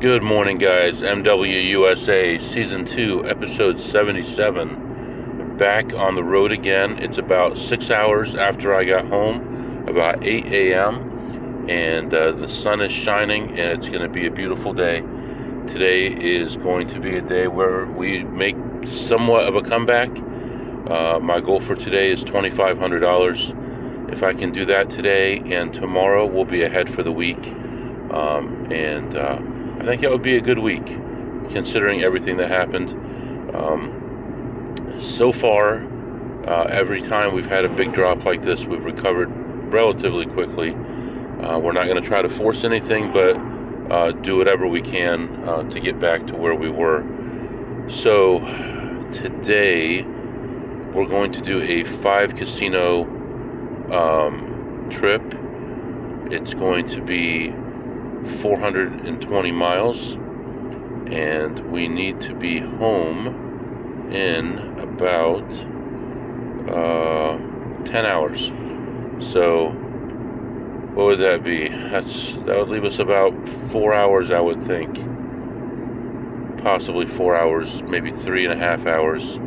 Good morning, guys. MWUSA Season 2, Episode 77. Back on the road again. It's about six hours after I got home, about 8 a.m., and uh, the sun is shining, and it's going to be a beautiful day. Today is going to be a day where we make somewhat of a comeback. Uh, my goal for today is $2,500. If I can do that today and tomorrow, we'll be ahead for the week. Um, and uh, I think that would be a good week, considering everything that happened. Um, so far, uh, every time we've had a big drop like this, we've recovered relatively quickly. Uh, we're not going to try to force anything, but uh, do whatever we can uh, to get back to where we were. So, today, we're going to do a five casino um, trip. It's going to be 420 miles, and we need to be home in about uh, 10 hours. So, what would that be? That's that would leave us about four hours, I would think. Possibly four hours, maybe three and a half hours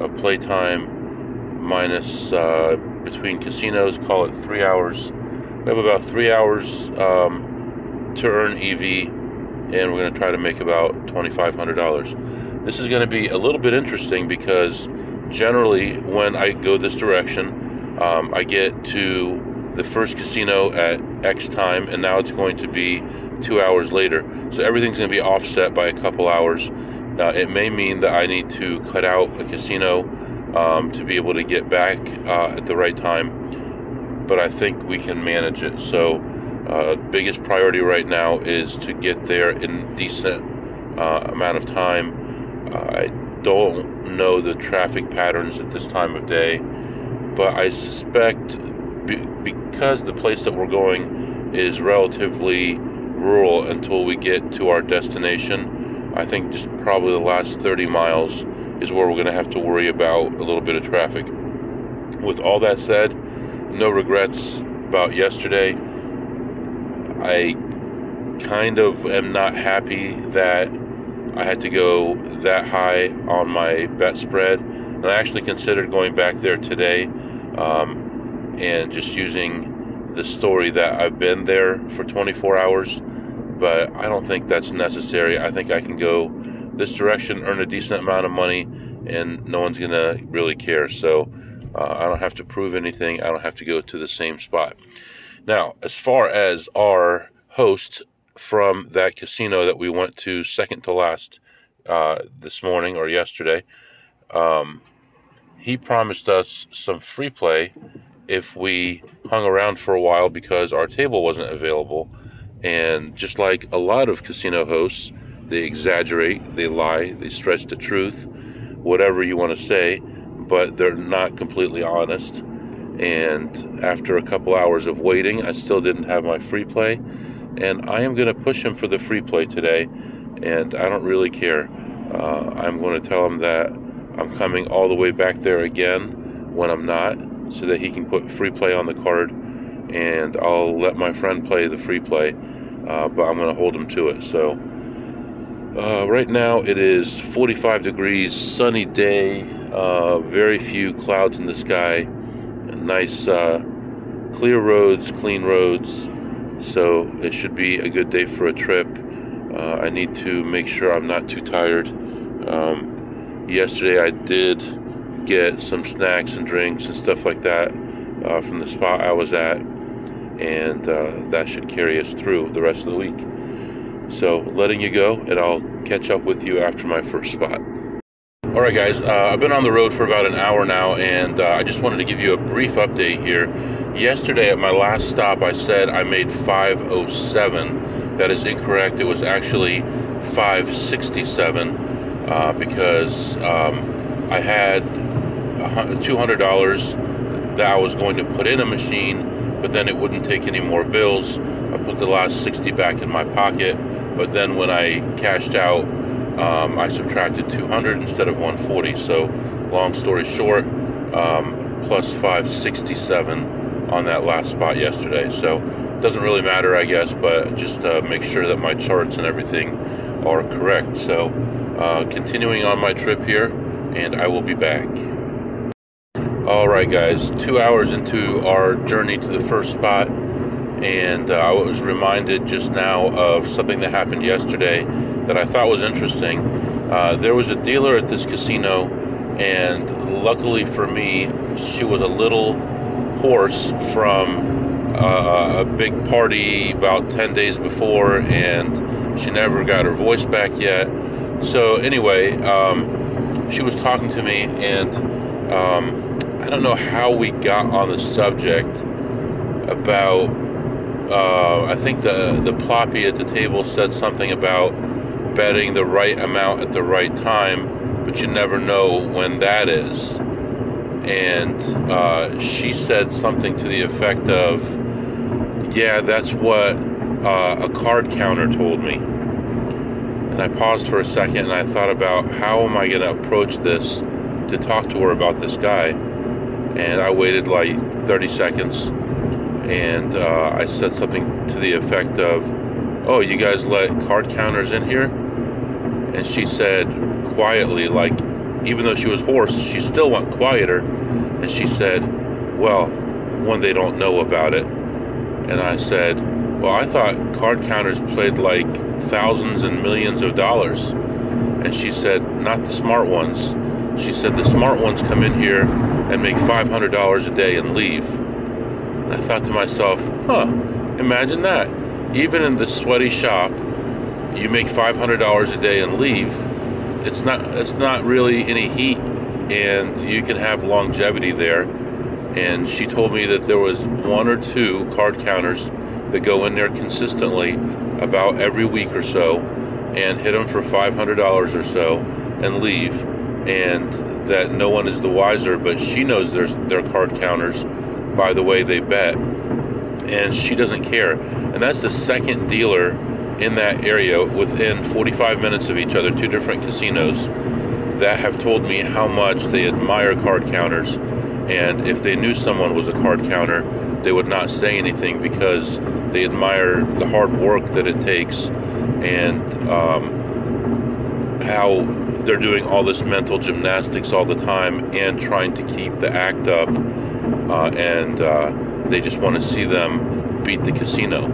of playtime, minus uh, between casinos. Call it three hours. We have about three hours. Um, to earn EV, and we're going to try to make about $2,500. This is going to be a little bit interesting because generally, when I go this direction, um, I get to the first casino at X time, and now it's going to be two hours later. So everything's going to be offset by a couple hours. Uh, it may mean that I need to cut out a casino um, to be able to get back uh, at the right time, but I think we can manage it. So uh, biggest priority right now is to get there in decent uh, amount of time. Uh, I don't know the traffic patterns at this time of day, but I suspect be- because the place that we're going is relatively rural until we get to our destination, I think just probably the last 30 miles is where we're going to have to worry about a little bit of traffic. With all that said, no regrets about yesterday I kind of am not happy that I had to go that high on my bet spread. And I actually considered going back there today um, and just using the story that I've been there for 24 hours. But I don't think that's necessary. I think I can go this direction, earn a decent amount of money, and no one's going to really care. So uh, I don't have to prove anything. I don't have to go to the same spot. Now, as far as our host from that casino that we went to second to last uh, this morning or yesterday, um, he promised us some free play if we hung around for a while because our table wasn't available. And just like a lot of casino hosts, they exaggerate, they lie, they stretch the truth, whatever you want to say, but they're not completely honest and after a couple hours of waiting, I still didn't have my free play. And I am going to push him for the free play today, and I don't really care. Uh, I'm going to tell him that I'm coming all the way back there again when I'm not, so that he can put free play on the card, and I'll let my friend play the free play, uh, but I'm going to hold him to it. So uh, right now it is 45 degrees, sunny day, uh, very few clouds in the sky nice uh, clear roads, clean roads. So it should be a good day for a trip. Uh, I need to make sure I'm not too tired. Um, yesterday I did get some snacks and drinks and stuff like that uh, from the spot I was at, and uh, that should carry us through the rest of the week. So, letting you go, and I'll catch up with you after my first spot. All right, guys, uh, I've been on the road for about an hour now, and uh, I just wanted to give you a brief update here. Yesterday at my last stop, I said I made 507. That is incorrect. It was actually 567 uh, because um, I had $200 that I was going to put in a machine, but then it wouldn't take any more bills. I put the last 60 back in my pocket, but then when I cashed out, um, I subtracted 200 instead of 140. So, long story short, um, plus 567 on that last spot yesterday. So, it doesn't really matter, I guess, but just uh, make sure that my charts and everything are correct. So, uh, continuing on my trip here, and I will be back. All right, guys, two hours into our journey to the first spot, and uh, I was reminded just now of something that happened yesterday that I thought was interesting. Uh, there was a dealer at this casino, and luckily for me, she was a little hoarse from uh, a big party about 10 days before, and she never got her voice back yet. So, anyway, um, she was talking to me, and um, I don't know how we got on the subject about. Uh, I think the the ploppy at the table said something about betting the right amount at the right time, but you never know when that is and uh, she said something to the effect of, Yeah, that's what uh, a card counter told me. And I paused for a second and I thought about how am I going to approach this to talk to her about this guy. And I waited like 30 seconds and uh, I said something to the effect of, Oh, you guys let card counters in here? And she said quietly, like even though she was hoarse, she still went quieter. And she said, Well, when they don't know about it. And I said, Well, I thought card counters played like thousands and millions of dollars. And she said, Not the smart ones. She said, The smart ones come in here and make $500 a day and leave. And I thought to myself, Huh, imagine that. Even in the sweaty shop, you make $500 a day and leave it's not it's not really any heat and you can have longevity there. And she told me that there was one or two card counters that go in there consistently about every week or so and hit them for $500 or so and leave. And that no one is the wiser but she knows there's their card counters by the way they bet. And she doesn't care and that's the second dealer in that area within 45 minutes of each other, two different casinos, that have told me how much they admire card counters. And if they knew someone was a card counter, they would not say anything because they admire the hard work that it takes and um, how they're doing all this mental gymnastics all the time and trying to keep the act up. Uh, and uh, they just want to see them beat the casino.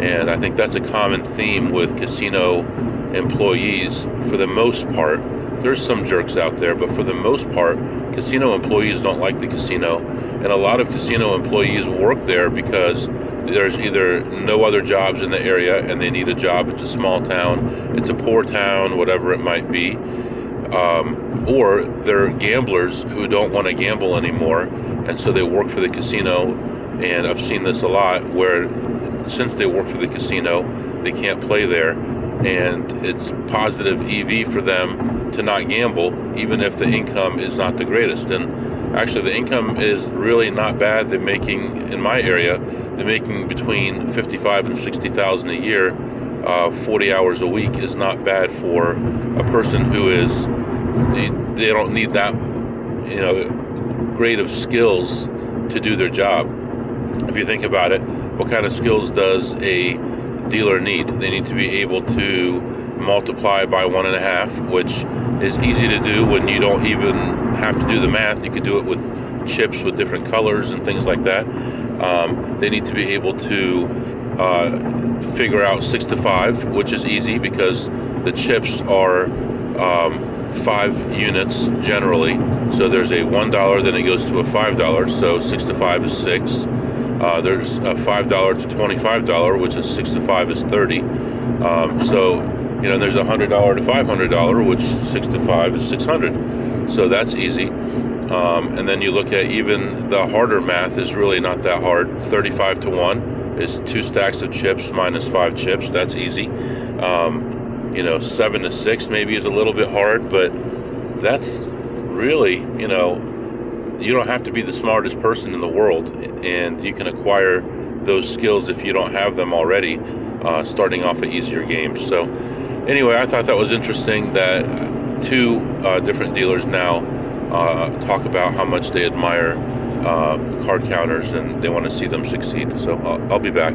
And I think that's a common theme with casino employees for the most part. There's some jerks out there, but for the most part, casino employees don't like the casino. And a lot of casino employees work there because there's either no other jobs in the area and they need a job. It's a small town, it's a poor town, whatever it might be. Um, or they're gamblers who don't want to gamble anymore, and so they work for the casino. And I've seen this a lot where since they work for the casino, they can't play there, and it's positive EV for them to not gamble, even if the income is not the greatest. And actually, the income is really not bad. They're making in my area, they're making between fifty-five and sixty thousand a year. Uh, 40 hours a week is not bad for a person who is they, they don't need that you know great of skills to do their job if you think about it what kind of skills does a dealer need? They need to be able to multiply by one and a half, which is easy to do when you don't even have to do the math. You can do it with chips with different colors and things like that. Um, they need to be able to uh, figure out six to five, which is easy because the chips are um, five units generally. So there's a one dollar, then it goes to a five dollar. So six to five is six. Uh, there's a five dollar to twenty-five dollar, which is six to five is thirty. Um, so you know, there's a hundred dollar to five hundred dollar, which six to five is six hundred. So that's easy. Um, and then you look at even the harder math is really not that hard. Thirty-five to one is two stacks of chips minus five chips. That's easy. Um, you know, seven to six maybe is a little bit hard, but that's really you know you don't have to be the smartest person in the world, and you can acquire those skills if you don't have them already, uh, starting off at easier games. So, anyway, I thought that was interesting that two uh, different dealers now uh, talk about how much they admire uh, card counters and they want to see them succeed. So, I'll, I'll be back.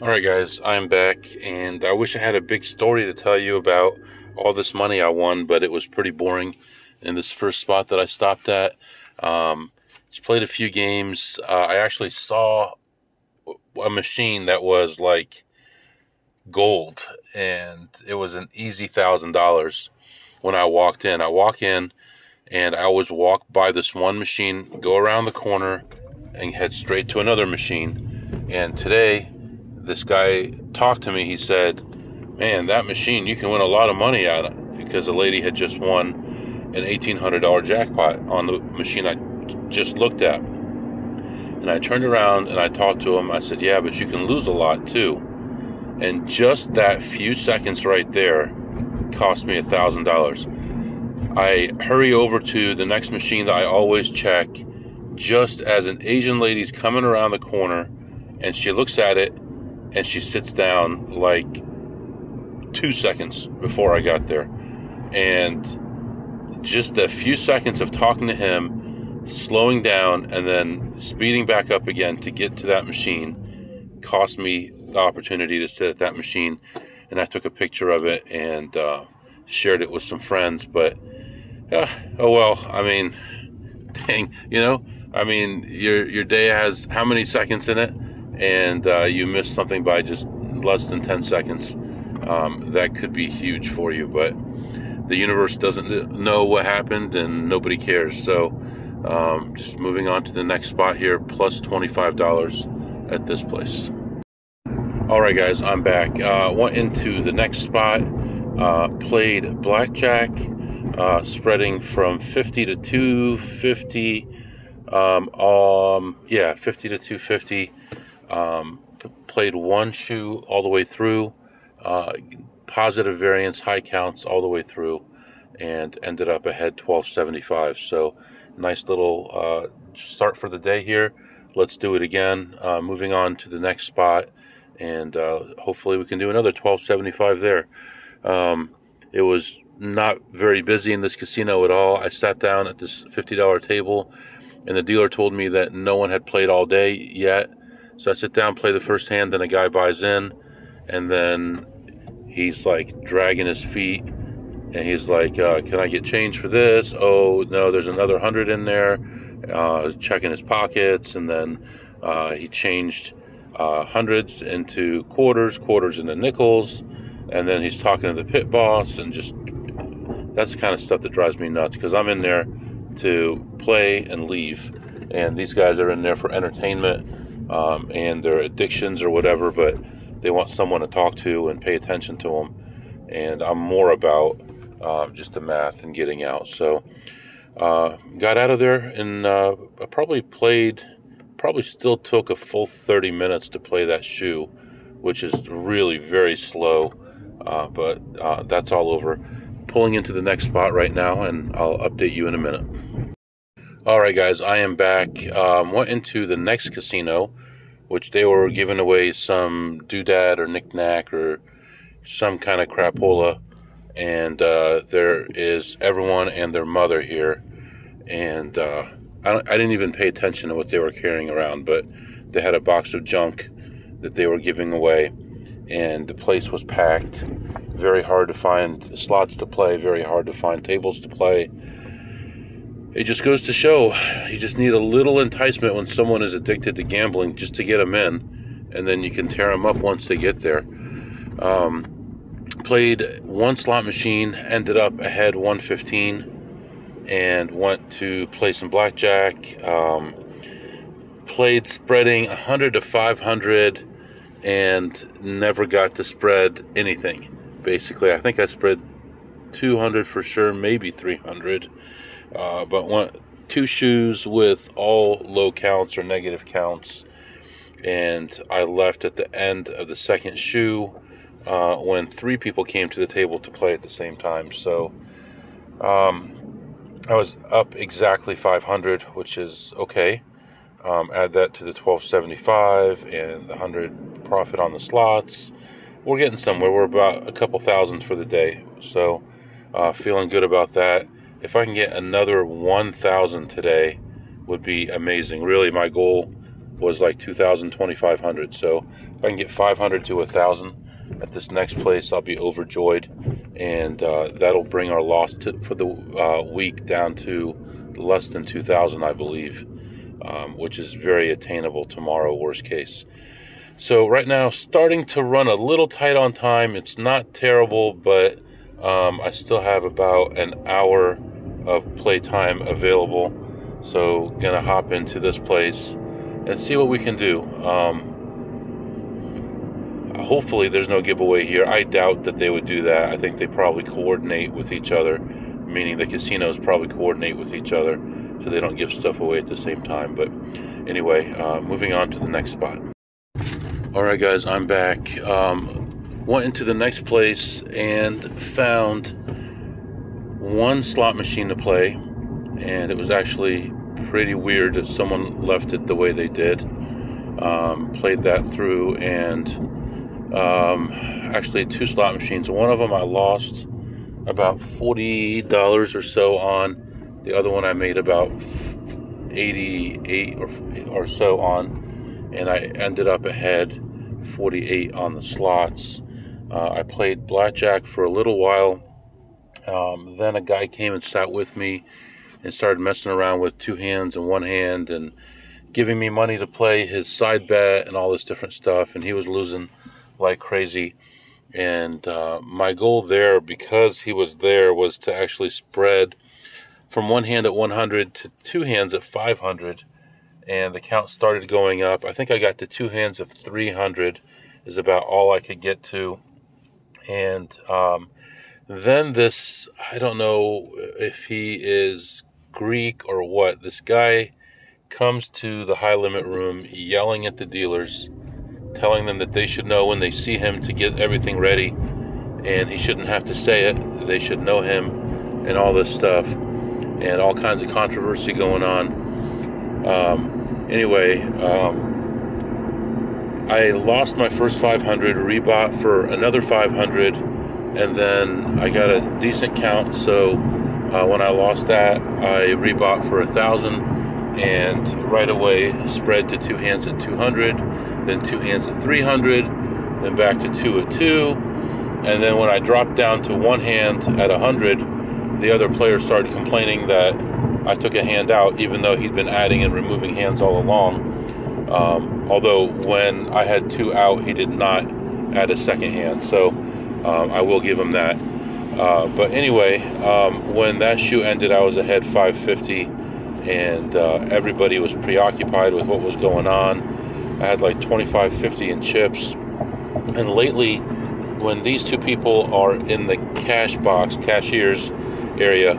All right, guys, I'm back, and I wish I had a big story to tell you about all this money I won, but it was pretty boring in this first spot that I stopped at. Um, just played a few games. Uh, I actually saw a machine that was like gold, and it was an easy thousand dollars when I walked in. I walk in, and I always walk by this one machine, go around the corner, and head straight to another machine. And today, this guy talked to me. He said, "Man, that machine, you can win a lot of money at it," because a lady had just won an $1,800 jackpot on the machine I just looked at. And I turned around and I talked to him. I said, Yeah, but you can lose a lot too. And just that few seconds right there cost me a $1,000. I hurry over to the next machine that I always check just as an Asian lady's coming around the corner and she looks at it and she sits down like two seconds before I got there. And just a few seconds of talking to him, slowing down, and then speeding back up again to get to that machine cost me the opportunity to sit at that machine. And I took a picture of it and uh, shared it with some friends. But, uh, oh well, I mean, dang, you know, I mean, your your day has how many seconds in it, and uh, you miss something by just less than 10 seconds. Um, that could be huge for you, but the universe doesn't know what happened and nobody cares. So, um, just moving on to the next spot here, plus $25 at this place. All right, guys, I'm back. Uh, went into the next spot, uh, played blackjack, uh, spreading from 50 to 250. Um, um, yeah, 50 to 250. Um, played one shoe all the way through, uh, positive variance, high counts all the way through, and ended up ahead 1275. So, nice little uh, start for the day here. Let's do it again. Uh, moving on to the next spot, and uh, hopefully we can do another 1275 there. Um, it was not very busy in this casino at all. I sat down at this $50 table, and the dealer told me that no one had played all day yet so I sit down, play the first hand, then a guy buys in, and then he's like dragging his feet, and he's like, uh, "Can I get change for this?" Oh no, there's another hundred in there. Uh, checking his pockets, and then uh, he changed uh, hundreds into quarters, quarters into nickels, and then he's talking to the pit boss, and just that's the kind of stuff that drives me nuts because I'm in there to play and leave, and these guys are in there for entertainment um, and their addictions or whatever, but they want someone to talk to and pay attention to them. And I'm more about uh, just the math and getting out. So uh, got out of there and uh, I probably played, probably still took a full 30 minutes to play that shoe, which is really very slow. Uh, but uh, that's all over. Pulling into the next spot right now, and I'll update you in a minute. All right, guys, I am back. Um, went into the next casino, which they were giving away some doodad or knickknack or some kind of crapola, and uh, there is everyone and their mother here, and uh, I, I didn't even pay attention to what they were carrying around, but they had a box of junk that they were giving away, and the place was packed. Very hard to find slots to play. Very hard to find tables to play it just goes to show you just need a little enticement when someone is addicted to gambling just to get them in, and then you can tear them up once they get there. Um, played one slot machine, ended up ahead 115, and went to play some blackjack. Um, played spreading 100 to 500 and never got to spread anything. Basically, I think I spread 200 for sure, maybe 300 uh, but one, two shoes with all low counts or negative counts, and I left at the end of the second shoe uh, when three people came to the table to play at the same time. So um, I was up exactly 500, which is okay. Um, add that to the 1275 and the 100 profit on the slots. We're getting somewhere. We're about a couple thousand for the day. So uh, feeling good about that if I can get another 1,000 today, would be amazing. Really, my goal was like 2,000, 2,500. So if I can get 500 to 1,000 at this next place, I'll be overjoyed. And uh, that'll bring our loss to, for the uh, week down to less than 2,000, I believe, um, which is very attainable tomorrow, worst case. So right now, starting to run a little tight on time. It's not terrible, but um, I still have about an hour of playtime available. So gonna hop into this place and see what we can do. Um, hopefully, there's no giveaway here. I doubt that they would do that. I think they probably coordinate with each other, meaning the casinos probably coordinate with each other so they don't give stuff away at the same time. But anyway, uh, moving on to the next spot. All right, guys, I'm back. Um, went into the next place and found one slot machine to play, and it was actually pretty weird that someone left it the way they did. Um, played that through, and um, actually two slot machines. One of them I lost about forty dollars or so on. The other one I made about eighty-eight or or so on, and I ended up ahead forty-eight on the slots. Uh, I played blackjack for a little while. Um, then a guy came and sat with me and started messing around with two hands and one hand and giving me money to play his side bet and all this different stuff. And he was losing like crazy. And uh, my goal there, because he was there, was to actually spread from one hand at 100 to two hands at 500. And the count started going up. I think I got to two hands of 300, is about all I could get to. And um, then this, I don't know if he is Greek or what, this guy comes to the high limit room yelling at the dealers, telling them that they should know when they see him to get everything ready and he shouldn't have to say it. They should know him and all this stuff and all kinds of controversy going on. Um, anyway, um, I lost my first 500, rebought for another 500, and then I got a decent count. So uh, when I lost that, I rebought for a thousand, and right away spread to two hands at 200, then two hands at 300, then back to two at two, and then when I dropped down to one hand at 100, the other player started complaining that I took a hand out, even though he'd been adding and removing hands all along. Um, although when I had two out, he did not add a second hand, so um, I will give him that. Uh, but anyway, um, when that shoe ended, I was ahead 550, and uh, everybody was preoccupied with what was going on. I had like 25.50 in chips, and lately, when these two people are in the cash box, cashiers area,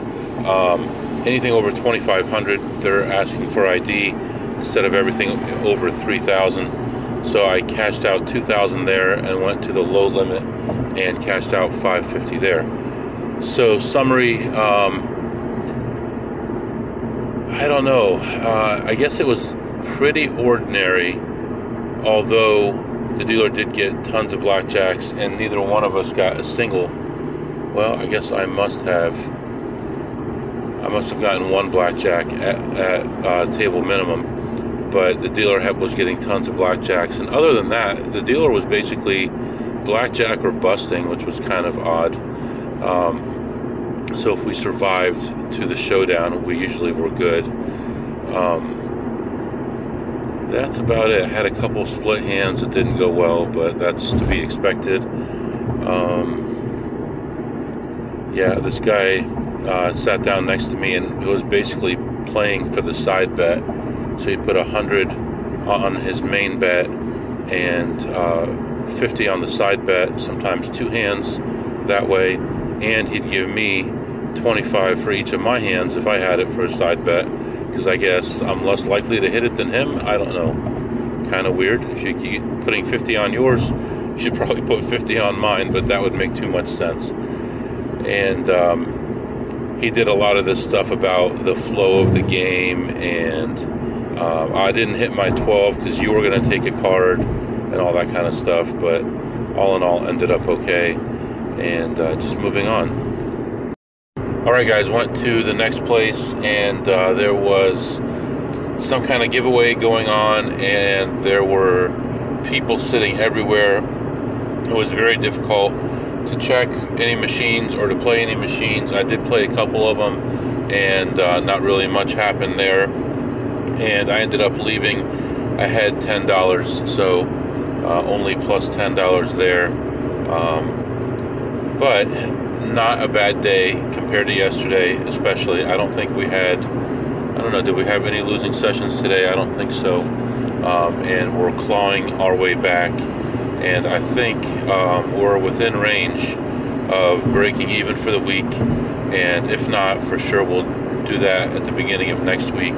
um, anything over 2,500, they're asking for ID instead of everything over 3000 so I cashed out 2000 there and went to the low limit and cashed out 550 there. So summary um, I don't know. Uh, I guess it was pretty ordinary although the dealer did get tons of blackjacks and neither one of us got a single. Well I guess I must have I must have gotten one blackjack at, at uh, table minimum but the dealer had, was getting tons of blackjacks. And other than that, the dealer was basically blackjack or busting, which was kind of odd. Um, so if we survived to the showdown, we usually were good. Um, that's about it. I had a couple split hands that didn't go well, but that's to be expected. Um, yeah, this guy uh, sat down next to me and was basically playing for the side bet so he put a hundred on his main bet and uh, 50 on the side bet, sometimes two hands that way, and he'd give me 25 for each of my hands if I had it for a side bet, because I guess I'm less likely to hit it than him. I don't know. Kind of weird. If you keep putting 50 on yours, you should probably put 50 on mine, but that would make too much sense. And um, he did a lot of this stuff about the flow of the game and um, I didn't hit my 12 because you were going to take a card and all that kind of stuff, but all in all, ended up okay. And uh, just moving on. All right, guys, went to the next place, and uh, there was some kind of giveaway going on, and there were people sitting everywhere. It was very difficult to check any machines or to play any machines. I did play a couple of them, and uh, not really much happened there. And I ended up leaving. I had ten dollars, so uh, only plus ten dollars there. Um, but not a bad day compared to yesterday, especially. I don't think we had. I don't know. Did we have any losing sessions today? I don't think so. Um, and we're clawing our way back and I think um, we're within range of breaking even for the week. And if not, for sure we'll do that at the beginning of next week.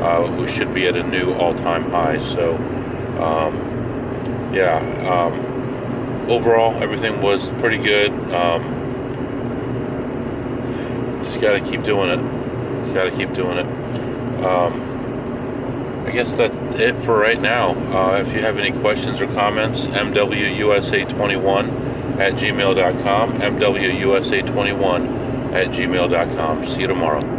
Uh, we should be at a new all-time high. So, um, yeah. Um, overall, everything was pretty good. Um, just got to keep doing it. Got to keep doing it. Um, I guess that's it for right now. Uh, if you have any questions or comments, MWUSA21 at gmail.com, MWUSA21 at gmail.com. See you tomorrow.